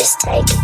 Just take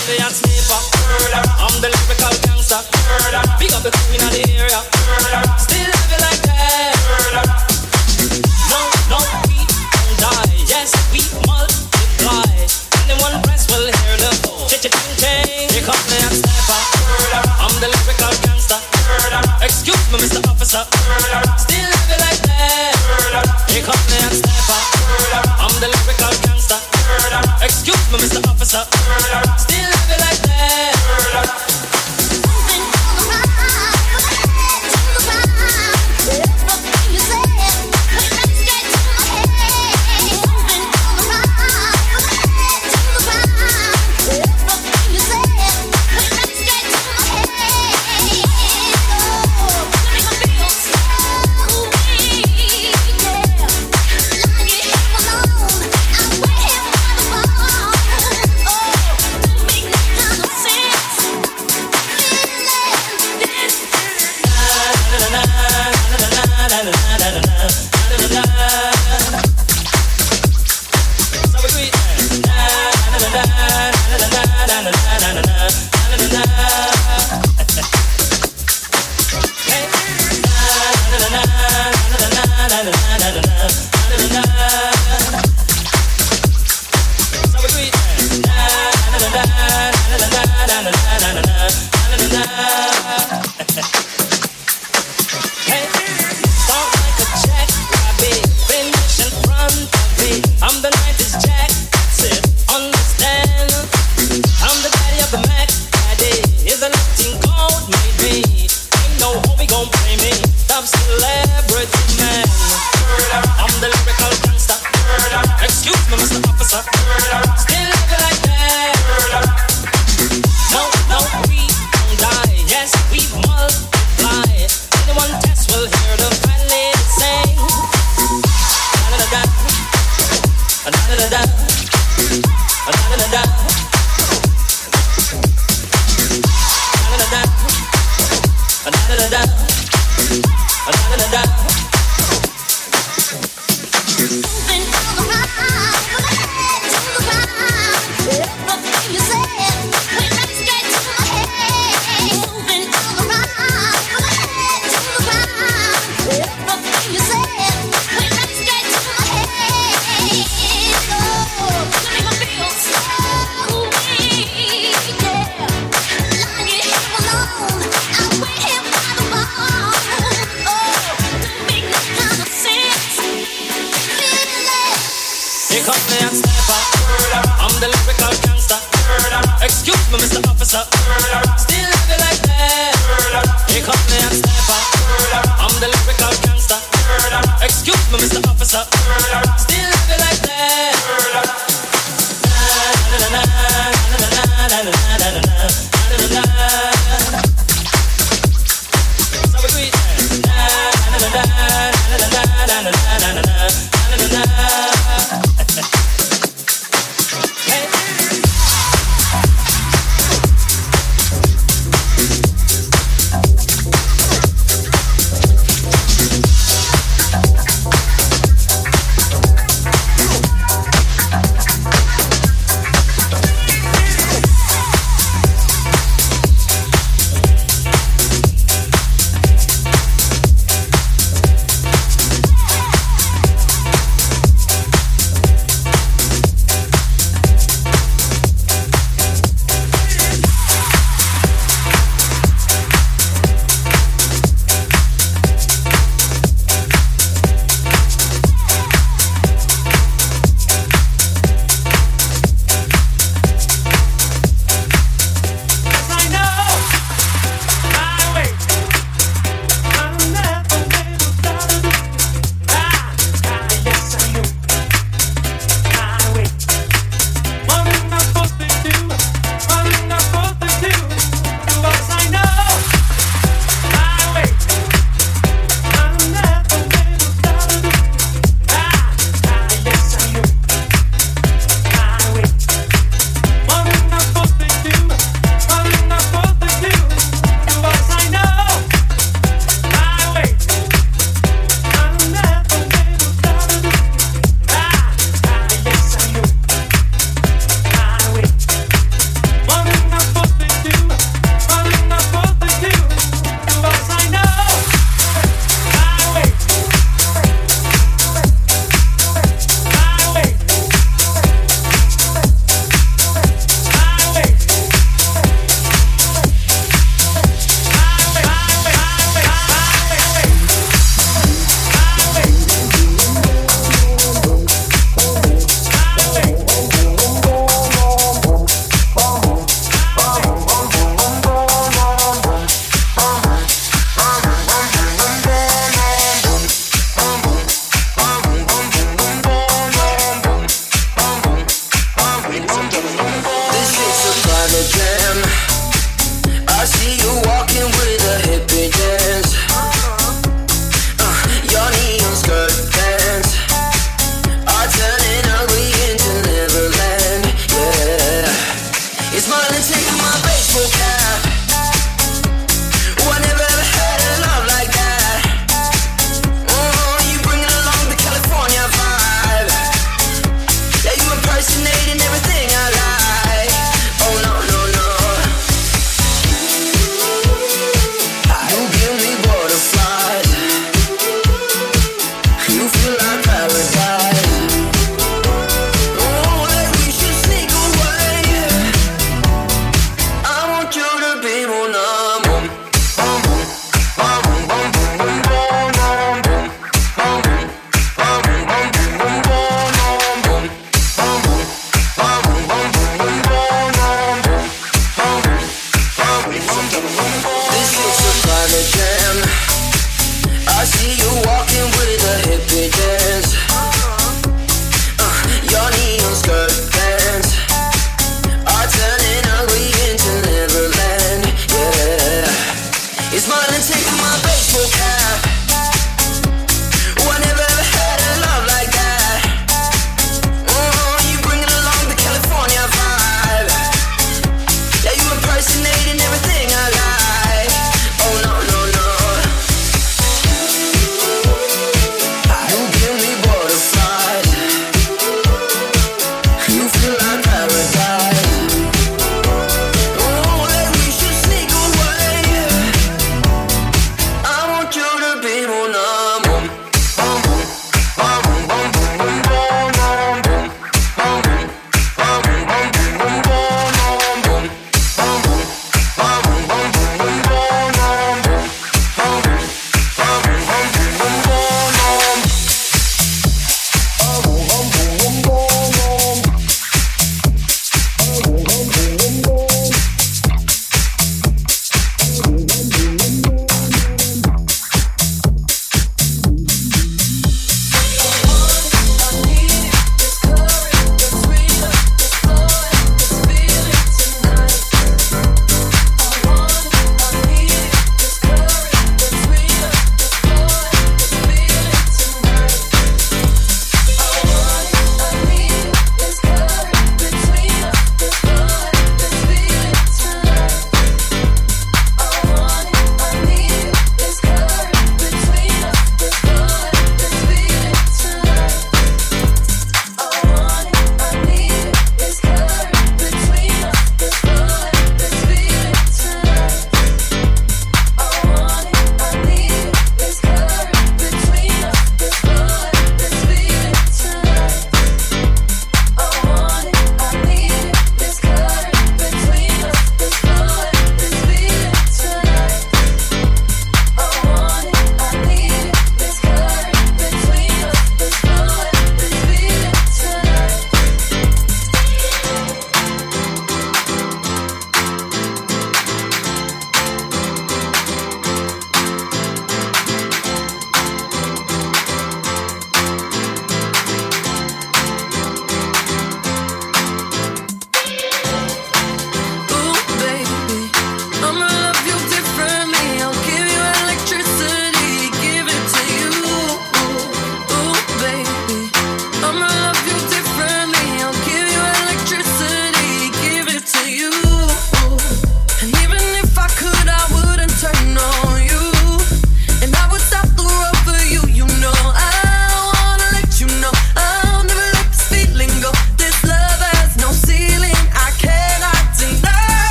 champion sniper. I'm the lyrical gangster. Big up the queen of the area. Still love like that. No, no, we don't die. Yes, we multiply. Anyone press will hear the cha-cha-ching-ching. Here comes. I'm the lyrical gangster. Excuse me, Mr. Officer. Still love like that. Here comes the sniper. I'm the lyrical gangster. Excuse me, Mr. Officer.